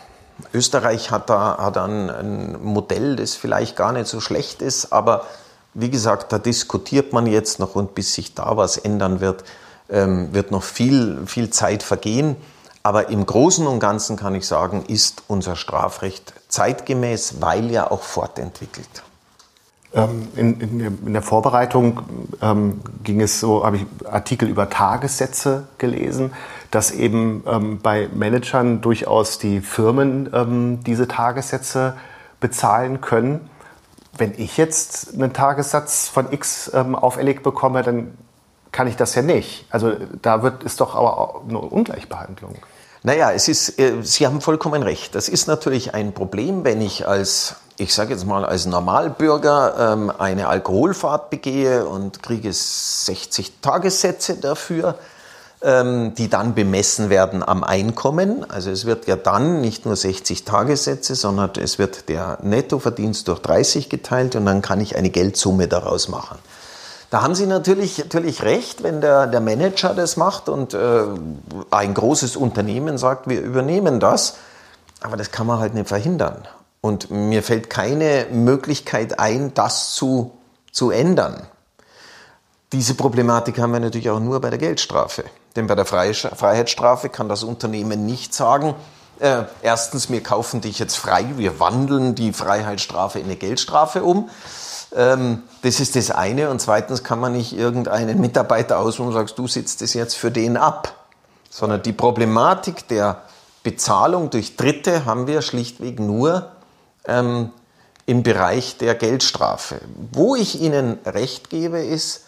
Österreich hat da hat ein, ein Modell, das vielleicht gar nicht so schlecht ist, aber wie gesagt, da diskutiert man jetzt noch und bis sich da was ändern wird, ähm, wird noch viel, viel Zeit vergehen. Aber im Großen und Ganzen kann ich sagen, ist unser Strafrecht zeitgemäß, weil ja auch fortentwickelt. Ähm, in, in, in, der Vorbereitung ähm, ging es so, habe ich Artikel über Tagessätze gelesen, dass eben ähm, bei Managern durchaus die Firmen ähm, diese Tagessätze bezahlen können wenn ich jetzt einen Tagessatz von X ähm, auferlegt bekomme, dann kann ich das ja nicht. Also da wird, ist doch aber eine Ungleichbehandlung. Naja, es ist, äh, Sie haben vollkommen recht. Das ist natürlich ein Problem, wenn ich als, ich sage jetzt mal, als Normalbürger ähm, eine Alkoholfahrt begehe und kriege 60 Tagessätze dafür ähm, die dann bemessen werden am Einkommen. Also es wird ja dann nicht nur 60 Tagessätze, sondern es wird der Nettoverdienst durch 30 geteilt und dann kann ich eine Geldsumme daraus machen. Da haben Sie natürlich, natürlich recht, wenn der, der Manager das macht und äh, ein großes Unternehmen sagt, wir übernehmen das. Aber das kann man halt nicht verhindern. Und mir fällt keine Möglichkeit ein, das zu, zu ändern. Diese Problematik haben wir natürlich auch nur bei der Geldstrafe. Denn bei der Freiheitsstrafe kann das Unternehmen nicht sagen, äh, erstens, wir kaufen dich jetzt frei, wir wandeln die Freiheitsstrafe in eine Geldstrafe um. Ähm, das ist das eine. Und zweitens kann man nicht irgendeinen Mitarbeiter aussuchen und sagst, du sitzt es jetzt für den ab. Sondern die Problematik der Bezahlung durch Dritte haben wir schlichtweg nur ähm, im Bereich der Geldstrafe. Wo ich Ihnen recht gebe, ist,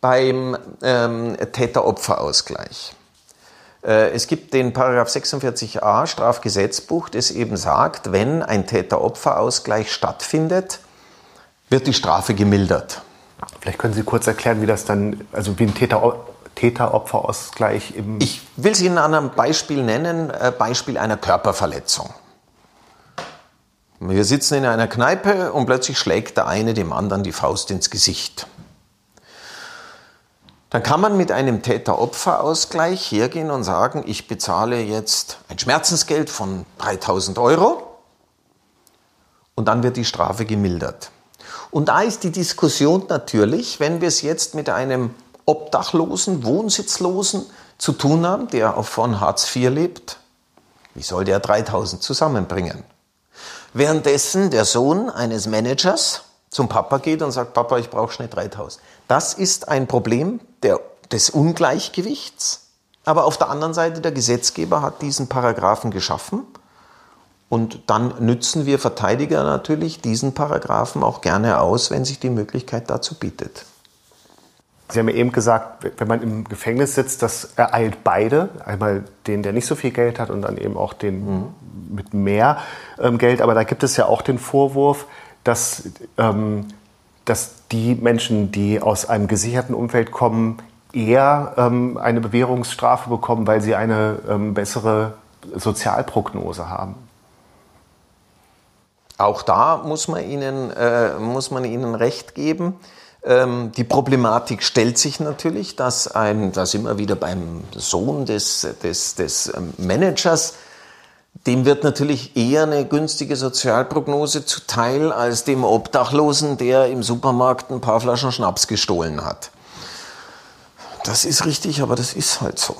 beim ähm, Täter-Opfer-Ausgleich. Äh, es gibt den Paragraph 46a Strafgesetzbuch, das eben sagt, wenn ein Täter-Opfer-Ausgleich stattfindet, wird die Strafe gemildert. Vielleicht können Sie kurz erklären, wie das dann, also wie ein Täter Täter-Opfer-Ausgleich im. Ich will Sie in einem Beispiel nennen, äh, Beispiel einer Körperverletzung. Wir sitzen in einer Kneipe und plötzlich schlägt der eine dem anderen die Faust ins Gesicht. Dann kann man mit einem Täter-Opfer-Ausgleich hergehen und sagen, ich bezahle jetzt ein Schmerzensgeld von 3000 Euro und dann wird die Strafe gemildert. Und da ist die Diskussion natürlich, wenn wir es jetzt mit einem Obdachlosen, Wohnsitzlosen zu tun haben, der von Hartz IV lebt, wie soll der 3000 zusammenbringen? Währenddessen der Sohn eines Managers zum Papa geht und sagt, Papa, ich brauche schnell 3000. Das ist ein Problem der, des Ungleichgewichts. Aber auf der anderen Seite, der Gesetzgeber hat diesen Paragraphen geschaffen Und dann nützen wir Verteidiger natürlich diesen Paragraphen auch gerne aus, wenn sich die Möglichkeit dazu bietet. Sie haben ja eben gesagt, wenn man im Gefängnis sitzt, das ereilt beide. Einmal den, der nicht so viel Geld hat und dann eben auch den mhm. mit mehr ähm, Geld. Aber da gibt es ja auch den Vorwurf, dass, ähm, dass die Menschen, die aus einem gesicherten Umfeld kommen, eher ähm, eine Bewährungsstrafe bekommen, weil sie eine ähm, bessere Sozialprognose haben. Auch da muss man ihnen, äh, muss man ihnen recht geben. Ähm, die Problematik stellt sich natürlich, dass ein, da sind wir wieder beim Sohn des, des, des ähm, Managers, dem wird natürlich eher eine günstige Sozialprognose zuteil als dem Obdachlosen, der im Supermarkt ein paar Flaschen Schnaps gestohlen hat. Das ist richtig, aber das ist halt so.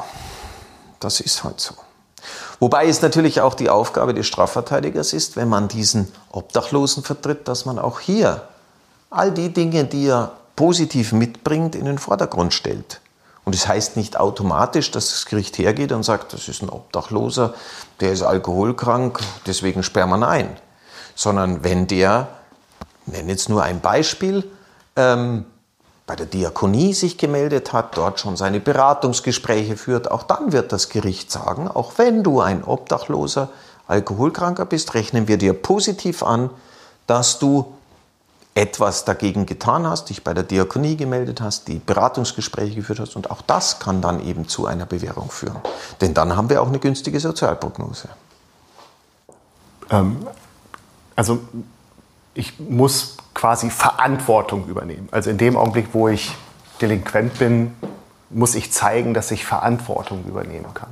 Das ist halt so. Wobei es natürlich auch die Aufgabe des Strafverteidigers ist, wenn man diesen Obdachlosen vertritt, dass man auch hier all die Dinge, die er positiv mitbringt, in den Vordergrund stellt. Und es das heißt nicht automatisch, dass das Gericht hergeht und sagt, das ist ein Obdachloser, der ist alkoholkrank, deswegen sperren ihn ein. Sondern wenn der, ich nenne jetzt nur ein Beispiel, ähm, bei der Diakonie sich gemeldet hat, dort schon seine Beratungsgespräche führt, auch dann wird das Gericht sagen, auch wenn du ein Obdachloser, Alkoholkranker bist, rechnen wir dir positiv an, dass du etwas dagegen getan hast, dich bei der Diakonie gemeldet hast, die Beratungsgespräche geführt hast und auch das kann dann eben zu einer Bewährung führen. Denn dann haben wir auch eine günstige Sozialprognose. Ähm, also ich muss quasi Verantwortung übernehmen. Also in dem Augenblick, wo ich delinquent bin, muss ich zeigen, dass ich Verantwortung übernehmen kann.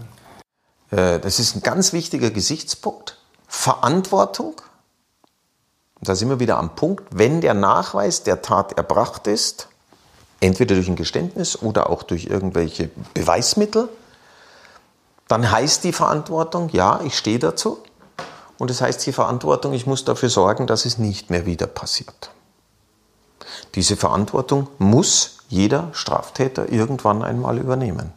Äh, das ist ein ganz wichtiger Gesichtspunkt. Verantwortung da sind wir wieder am Punkt, wenn der Nachweis der Tat erbracht ist, entweder durch ein Geständnis oder auch durch irgendwelche Beweismittel, dann heißt die Verantwortung, ja, ich stehe dazu. Und das heißt die Verantwortung, ich muss dafür sorgen, dass es nicht mehr wieder passiert. Diese Verantwortung muss jeder Straftäter irgendwann einmal übernehmen.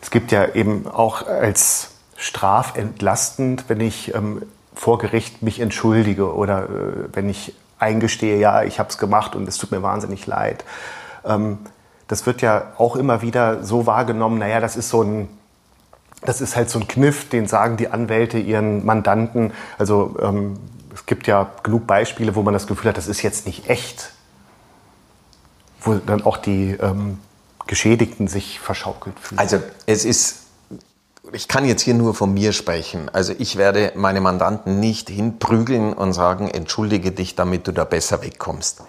Es gibt ja eben auch als strafentlastend, wenn ich ähm, vor Gericht mich entschuldige oder äh, wenn ich eingestehe, ja, ich habe es gemacht und es tut mir wahnsinnig leid. Ähm, das wird ja auch immer wieder so wahrgenommen, naja, das ist so ein, das ist halt so ein Kniff, den sagen die Anwälte ihren Mandanten. Also ähm, es gibt ja genug Beispiele, wo man das Gefühl hat, das ist jetzt nicht echt. Wo dann auch die ähm, Geschädigten sich verschaukelt fühlen. Also es ist ich kann jetzt hier nur von mir sprechen. Also ich werde meine Mandanten nicht hinprügeln und sagen, entschuldige dich, damit du da besser wegkommst.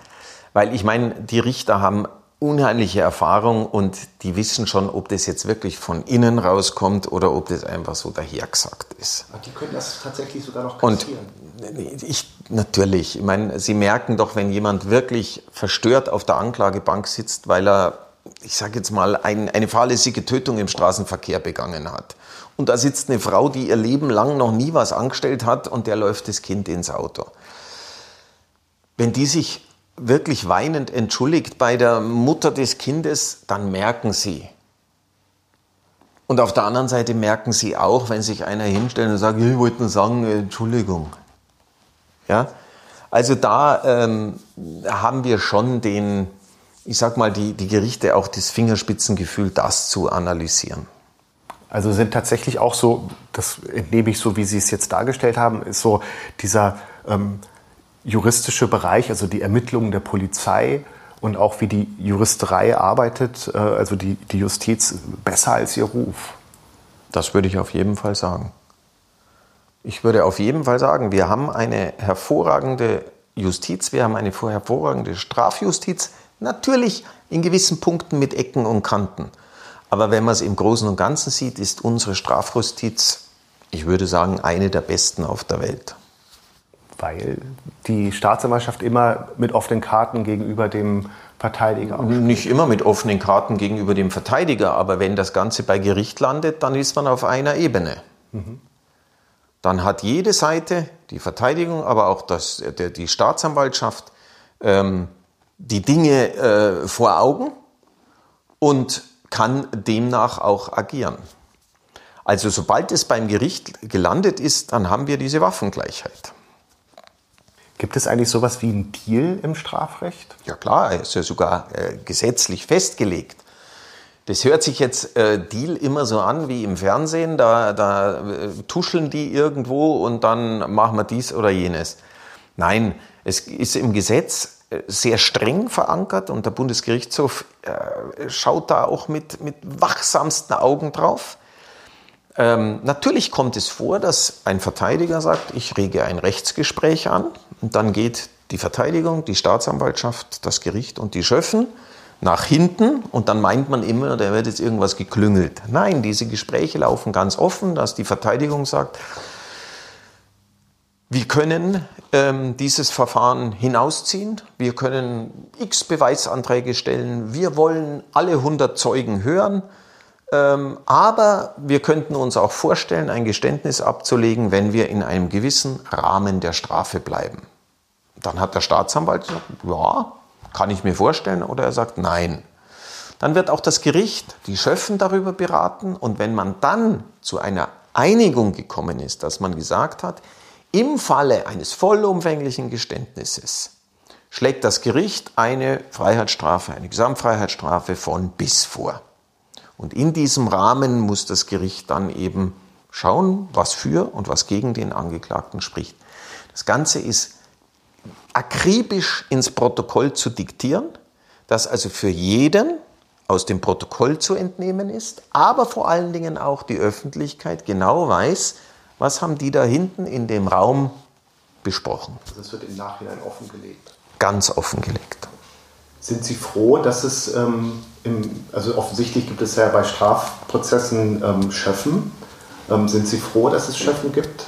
Weil ich meine, die Richter haben unheimliche Erfahrung und die wissen schon, ob das jetzt wirklich von innen rauskommt oder ob das einfach so dahergesagt ist. Die können das tatsächlich sogar noch kassieren. Und ich, natürlich, ich meine, sie merken doch, wenn jemand wirklich verstört auf der Anklagebank sitzt, weil er, ich sage jetzt mal, ein, eine fahrlässige Tötung im Straßenverkehr begangen hat und da sitzt eine Frau, die ihr Leben lang noch nie was angestellt hat und der läuft das Kind ins Auto. Wenn die sich wirklich weinend entschuldigt bei der Mutter des Kindes, dann merken sie. Und auf der anderen Seite merken sie auch, wenn sich einer hinstellt und sagt, ich wollte nur sagen, Entschuldigung. Ja? Also da ähm, haben wir schon den, ich sag mal, die, die Gerichte auch das Fingerspitzengefühl, das zu analysieren. Also sind tatsächlich auch so, das entnehme ich so, wie Sie es jetzt dargestellt haben, ist so dieser ähm, juristische Bereich, also die Ermittlungen der Polizei und auch wie die Juristerei arbeitet, äh, also die, die Justiz, besser als ihr Ruf. Das würde ich auf jeden Fall sagen. Ich würde auf jeden Fall sagen, wir haben eine hervorragende Justiz, wir haben eine hervorragende Strafjustiz, natürlich in gewissen Punkten mit Ecken und Kanten. Aber wenn man es im Großen und Ganzen sieht, ist unsere Strafjustiz, ich würde sagen, eine der besten auf der Welt. Weil die Staatsanwaltschaft immer mit offenen Karten gegenüber dem Verteidiger aufsteht. Nicht immer mit offenen Karten gegenüber dem Verteidiger, aber wenn das Ganze bei Gericht landet, dann ist man auf einer Ebene. Mhm. Dann hat jede Seite, die Verteidigung, aber auch das, der, die Staatsanwaltschaft, ähm, die Dinge äh, vor Augen und kann demnach auch agieren. Also sobald es beim Gericht gelandet ist, dann haben wir diese Waffengleichheit. Gibt es eigentlich sowas wie einen Deal im Strafrecht? Ja klar, ist ja sogar äh, gesetzlich festgelegt. Das hört sich jetzt äh, Deal immer so an wie im Fernsehen. Da, da äh, tuscheln die irgendwo und dann machen wir dies oder jenes. Nein, es ist im Gesetz äh, sehr streng verankert und der Bundesgerichtshof äh, schaut da auch mit, mit wachsamsten Augen drauf. Ähm, natürlich kommt es vor, dass ein Verteidiger sagt, ich rege ein Rechtsgespräch an und dann geht die Verteidigung, die Staatsanwaltschaft, das Gericht und die Schöffen nach hinten und dann meint man immer, da wird jetzt irgendwas geklüngelt. Nein, diese Gespräche laufen ganz offen, dass die Verteidigung sagt, wir können ähm, dieses Verfahren hinausziehen, wir können x Beweisanträge stellen, wir wollen alle 100 Zeugen hören, aber wir könnten uns auch vorstellen, ein Geständnis abzulegen, wenn wir in einem gewissen Rahmen der Strafe bleiben. Dann hat der Staatsanwalt gesagt, ja, kann ich mir vorstellen, oder er sagt nein. Dann wird auch das Gericht, die Schöffen darüber beraten und wenn man dann zu einer Einigung gekommen ist, dass man gesagt hat, im Falle eines vollumfänglichen Geständnisses schlägt das Gericht eine Freiheitsstrafe, eine Gesamtfreiheitsstrafe von bis vor. Und in diesem Rahmen muss das Gericht dann eben schauen, was für und was gegen den Angeklagten spricht. Das Ganze ist akribisch ins Protokoll zu diktieren, das also für jeden aus dem Protokoll zu entnehmen ist, aber vor allen Dingen auch die Öffentlichkeit genau weiß, was haben die da hinten in dem Raum besprochen. Es wird im Nachhinein offengelegt. Ganz offengelegt. Sind Sie froh, dass es, ähm, im, also offensichtlich gibt es ja bei Strafprozessen ähm, Schöffen. Ähm, sind Sie froh, dass es Schöffen gibt?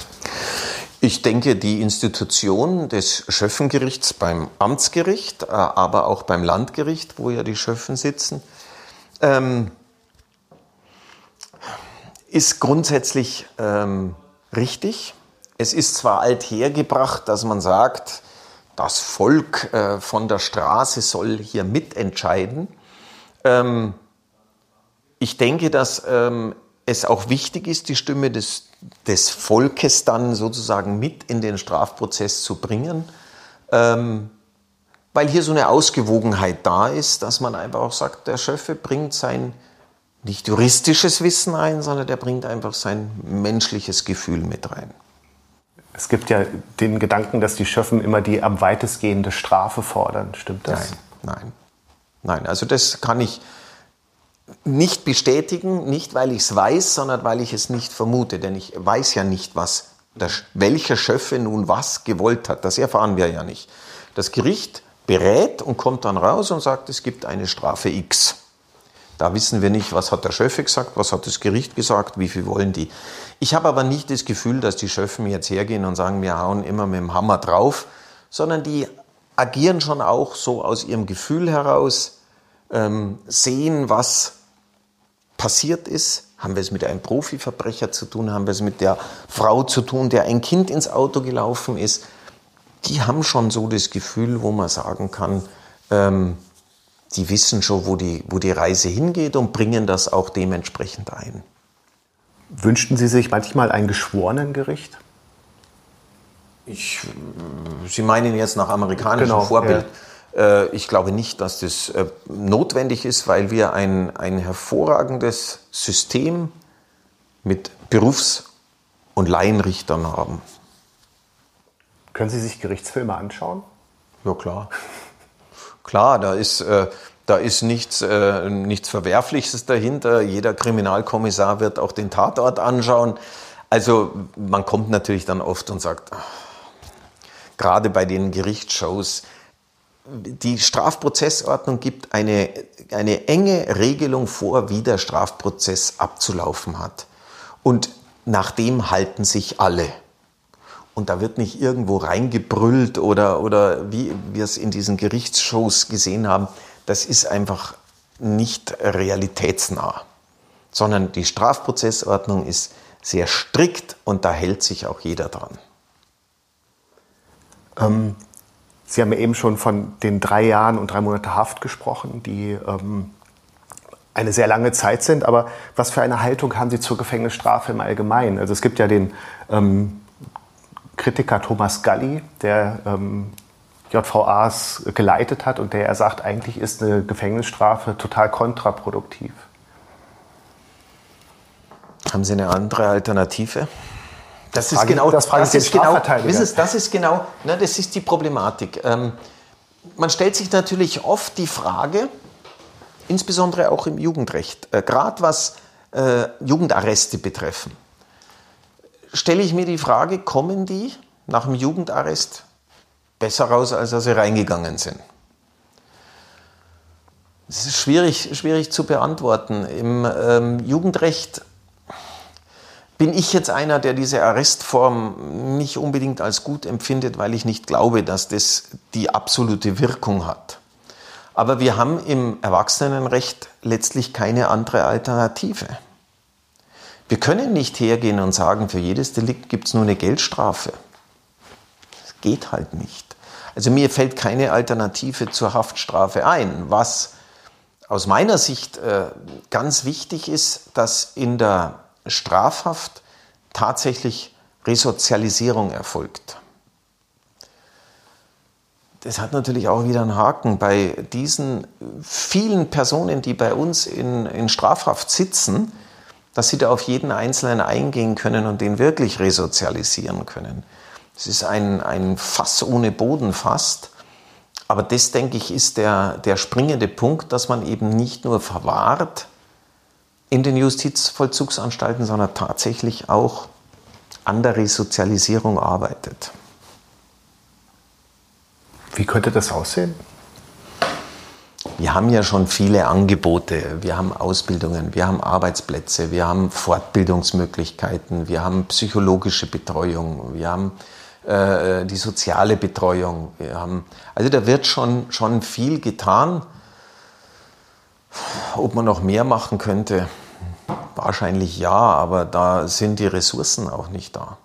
Ich denke, die Institution des Schöffengerichts beim Amtsgericht, äh, aber auch beim Landgericht, wo ja die Schöffen sitzen, ähm, ist grundsätzlich ähm, richtig. Es ist zwar althergebracht, dass man sagt, das Volk äh, von der Straße soll hier mitentscheiden. Ähm, ich denke, dass ähm, es auch wichtig ist, die Stimme des, des Volkes dann sozusagen mit in den Strafprozess zu bringen, ähm, weil hier so eine Ausgewogenheit da ist, dass man einfach auch sagt, der Schöffe bringt sein nicht juristisches Wissen ein, sondern der bringt einfach sein menschliches Gefühl mit rein. Es gibt ja den Gedanken, dass die Schöffen immer die am weitestgehende Strafe fordern. Stimmt das? Nein, nein. Nein, also das kann ich, nicht bestätigen, nicht weil ich es weiß, sondern weil ich es nicht vermute. Denn ich weiß ja nicht, was der, welcher Schöffe nun was gewollt hat. Das erfahren wir ja nicht. Das Gericht berät und kommt dann raus und sagt, es gibt eine Strafe X. Da wissen wir nicht, was hat der Schöffe gesagt, was hat das Gericht gesagt, wie viel wollen die. Ich habe aber nicht das Gefühl, dass die Schöffen jetzt hergehen und sagen, wir hauen immer mit dem Hammer drauf, sondern die agieren schon auch so aus ihrem Gefühl heraus, ähm, sehen, was passiert ist. Haben wir es mit einem Profiverbrecher zu tun? Haben wir es mit der Frau zu tun, der ein Kind ins Auto gelaufen ist? Die haben schon so das Gefühl, wo man sagen kann, ähm, die wissen schon, wo die, wo die Reise hingeht und bringen das auch dementsprechend ein. Wünschten Sie sich manchmal ein Geschworenengericht? Ich, Sie meinen jetzt nach amerikanischem genau, Vorbild? Ja. Äh, ich glaube nicht, dass das äh, notwendig ist, weil wir ein, ein hervorragendes System mit Berufs- und Laienrichtern haben. Können Sie sich Gerichtsfilme anschauen? Ja, klar. klar, da ist, äh, da ist nichts, äh, nichts Verwerfliches dahinter. Jeder Kriminalkommissar wird auch den Tatort anschauen. Also man kommt natürlich dann oft und sagt, ach, gerade bei den Gerichtsshows, die Strafprozessordnung gibt eine, eine enge Regelung vor, wie der Strafprozess abzulaufen hat. Und nach dem halten sich alle. Und da wird nicht irgendwo reingebrüllt oder, oder wie wir es in diesen Gerichtsshows gesehen haben. Das ist einfach nicht realitätsnah. Sondern die Strafprozessordnung ist sehr strikt und da hält sich auch jeder dran. Ähm, Sie haben eben schon von den drei Jahren und drei Monate Haft gesprochen, die ähm, eine sehr lange Zeit sind, aber was für eine Haltung haben Sie zur Gefängnisstrafe im Allgemeinen? Also es gibt ja den ähm, Kritiker Thomas Galli, der ähm, JVAs geleitet hat und der er sagt, eigentlich ist eine Gefängnisstrafe total kontraproduktiv. Haben Sie eine andere Alternative? Das, ist genau, das, das ist genau, wissen das ist genau, ne, das ist die Problematik. Ähm, man stellt sich natürlich oft die Frage, insbesondere auch im Jugendrecht, äh, gerade was äh, Jugendarreste betreffen, stelle ich mir die Frage, kommen die nach dem Jugendarrest besser raus, als sie reingegangen sind? Das ist schwierig, schwierig zu beantworten. Im ähm, Jugendrecht bin ich jetzt einer, der diese Arrestform nicht unbedingt als gut empfindet, weil ich nicht glaube, dass das die absolute Wirkung hat. Aber wir haben im Erwachsenenrecht letztlich keine andere Alternative. Wir können nicht hergehen und sagen, für jedes Delikt gibt es nur eine Geldstrafe. Das geht halt nicht. Also mir fällt keine Alternative zur Haftstrafe ein. Was aus meiner Sicht äh, ganz wichtig ist, dass in der Strafhaft tatsächlich Resozialisierung erfolgt. Das hat natürlich auch wieder einen Haken. Bei diesen vielen Personen, die bei uns in, in Strafhaft sitzen, dass sie da auf jeden Einzelnen eingehen können und den wirklich resozialisieren können. Das ist ein, ein Fass ohne Boden fast. Aber das, denke ich, ist der, der springende Punkt, dass man eben nicht nur verwahrt in den Justizvollzugsanstalten, sondern tatsächlich auch an der Resozialisierung arbeitet. Wie könnte das aussehen? Wir haben ja schon viele Angebote. Wir haben Ausbildungen, wir haben Arbeitsplätze, wir haben Fortbildungsmöglichkeiten, wir haben psychologische Betreuung, wir haben äh, die soziale Betreuung. Wir haben, also da wird schon, schon viel getan. Ob man noch mehr machen könnte, wahrscheinlich ja, aber da sind die Ressourcen auch nicht da.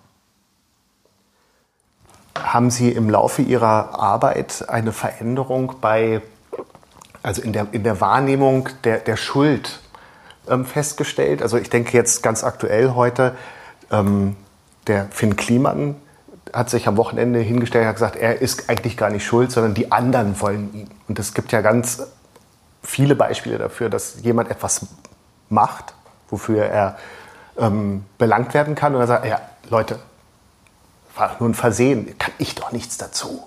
Haben Sie im Laufe Ihrer Arbeit eine Veränderung bei, also in der, in der Wahrnehmung der, der Schuld ähm, festgestellt? Also ich denke jetzt ganz aktuell heute, ähm, der Finn Kliman hat sich am Wochenende hingestellt und hat gesagt, er ist eigentlich gar nicht schuld, sondern die anderen wollen ihn. Und es gibt ja ganz viele Beispiele dafür, dass jemand etwas macht, wofür er ähm, belangt werden kann. Und er sagt, ja, Leute, war nur ein Versehen, kann ich doch nichts dazu.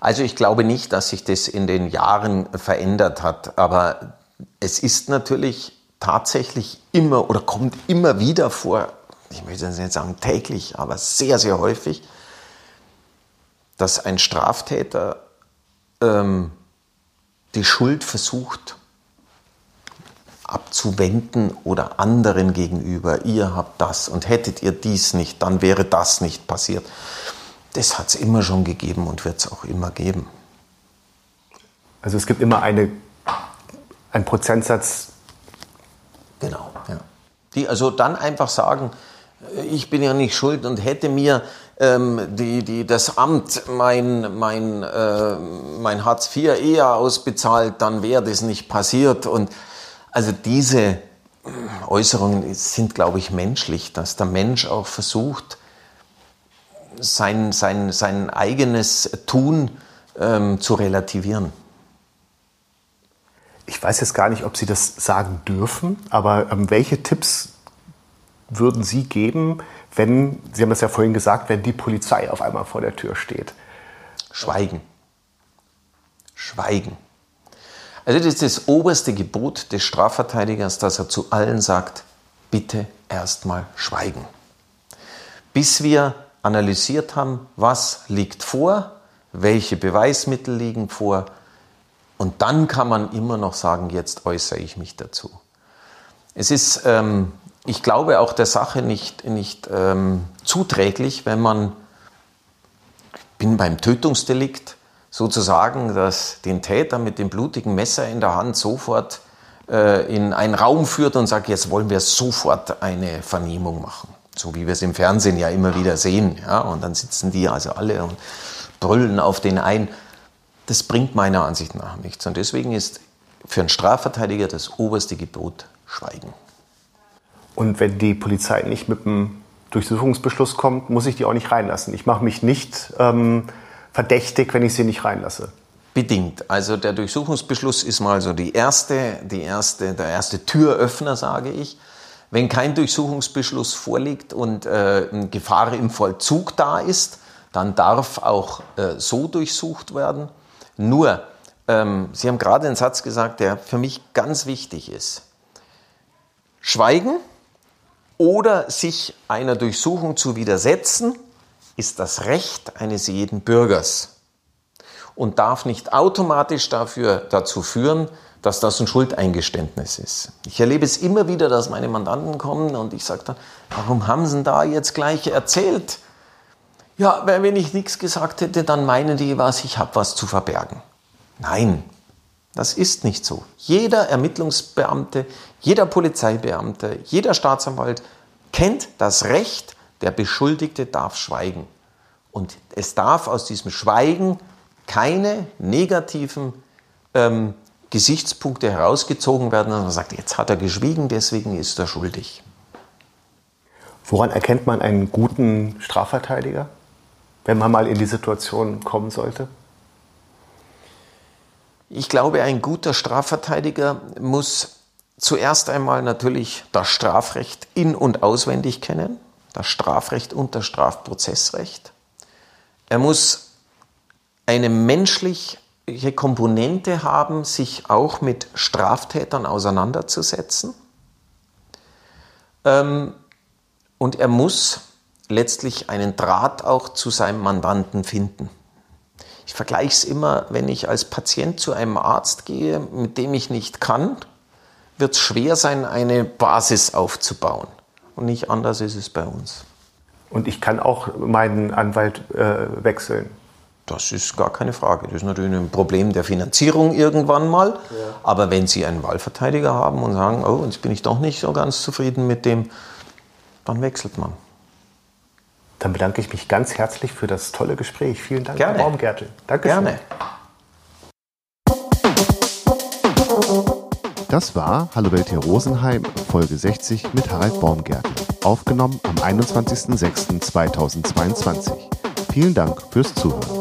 Also ich glaube nicht, dass sich das in den Jahren verändert hat, aber es ist natürlich tatsächlich immer oder kommt immer wieder vor, ich möchte nicht sagen täglich, aber sehr, sehr häufig, dass ein Straftäter ähm, die Schuld versucht abzuwenden oder anderen gegenüber, ihr habt das und hättet ihr dies nicht, dann wäre das nicht passiert. Das hat es immer schon gegeben und wird es auch immer geben. Also es gibt immer eine, einen Prozentsatz. Genau, ja. Die also dann einfach sagen, ich bin ja nicht schuld und hätte mir ähm, die, die, das Amt mein, mein, äh, mein Hartz IV eher ausbezahlt, dann wäre das nicht passiert. Und also diese Äußerungen sind, glaube ich, menschlich, dass der Mensch auch versucht, sein, sein, sein eigenes Tun ähm, zu relativieren. Ich weiß jetzt gar nicht, ob Sie das sagen dürfen, aber ähm, welche Tipps würden Sie geben, wenn, Sie haben es ja vorhin gesagt, wenn die Polizei auf einmal vor der Tür steht? Schweigen. Schweigen. Also das ist das oberste Gebot des Strafverteidigers, dass er zu allen sagt, bitte erstmal schweigen. Bis wir analysiert haben, was liegt vor, welche Beweismittel liegen vor und dann kann man immer noch sagen, jetzt äußere ich mich dazu. Es ist, ähm, ich glaube, auch der Sache nicht, nicht ähm, zuträglich, wenn man, ich bin beim Tötungsdelikt, sozusagen dass den Täter mit dem blutigen Messer in der Hand sofort äh, in einen Raum führt und sagt, jetzt wollen wir sofort eine Vernehmung machen. So wie wir es im Fernsehen ja immer wieder sehen. Ja? Und dann sitzen die also alle und brüllen auf den ein. Das bringt meiner Ansicht nach nichts. Und deswegen ist für einen Strafverteidiger das oberste Gebot Schweigen. Und wenn die Polizei nicht mit einem Durchsuchungsbeschluss kommt, muss ich die auch nicht reinlassen. Ich mache mich nicht ähm, verdächtig, wenn ich sie nicht reinlasse. Bedingt. Also der Durchsuchungsbeschluss ist mal so die erste, die erste, der erste Türöffner, sage ich. Wenn kein Durchsuchungsbeschluss vorliegt und äh, Gefahr im Vollzug da ist, dann darf auch äh, so durchsucht werden. Nur, ähm, Sie haben gerade einen Satz gesagt, der für mich ganz wichtig ist. Schweigen oder sich einer Durchsuchung zu widersetzen, ist das Recht eines jeden Bürgers und darf nicht automatisch dafür, dazu führen, dass das ein Schuldeingeständnis ist. Ich erlebe es immer wieder, dass meine Mandanten kommen und ich sage dann, warum haben Sie da jetzt gleich erzählt? Ja, weil wenn ich nichts gesagt hätte, dann meinen die was, ich habe was zu verbergen. Nein, das ist nicht so. Jeder Ermittlungsbeamte, jeder Polizeibeamte, jeder Staatsanwalt kennt das Recht, der Beschuldigte darf schweigen. Und es darf aus diesem Schweigen keine negativen ähm, Gesichtspunkte herausgezogen werden, dass man sagt, jetzt hat er geschwiegen, deswegen ist er schuldig. Woran erkennt man einen guten Strafverteidiger, wenn man mal in die Situation kommen sollte? Ich glaube, ein guter Strafverteidiger muss zuerst einmal natürlich das Strafrecht in und auswendig kennen, das Strafrecht und das Strafprozessrecht. Er muss eine menschliche Komponente haben, sich auch mit Straftätern auseinanderzusetzen. Ähm, und er muss letztlich einen Draht auch zu seinem Mandanten finden. Ich vergleiche es immer, wenn ich als Patient zu einem Arzt gehe, mit dem ich nicht kann, wird es schwer sein, eine Basis aufzubauen. Und nicht anders ist es bei uns. Und ich kann auch meinen Anwalt äh, wechseln. Das ist gar keine Frage. Das ist natürlich ein Problem der Finanzierung irgendwann mal. Ja. Aber wenn Sie einen Wahlverteidiger haben und sagen, oh, jetzt bin ich doch nicht so ganz zufrieden mit dem, dann wechselt man. Dann bedanke ich mich ganz herzlich für das tolle Gespräch. Vielen Dank, Gerne. Herr Baumgärtel. Dankeschön. Gerne. Das war Hallo Welt hier Rosenheim, Folge 60 mit Harald Baumgärtel. Aufgenommen am 21.06.2022. Vielen Dank fürs Zuhören.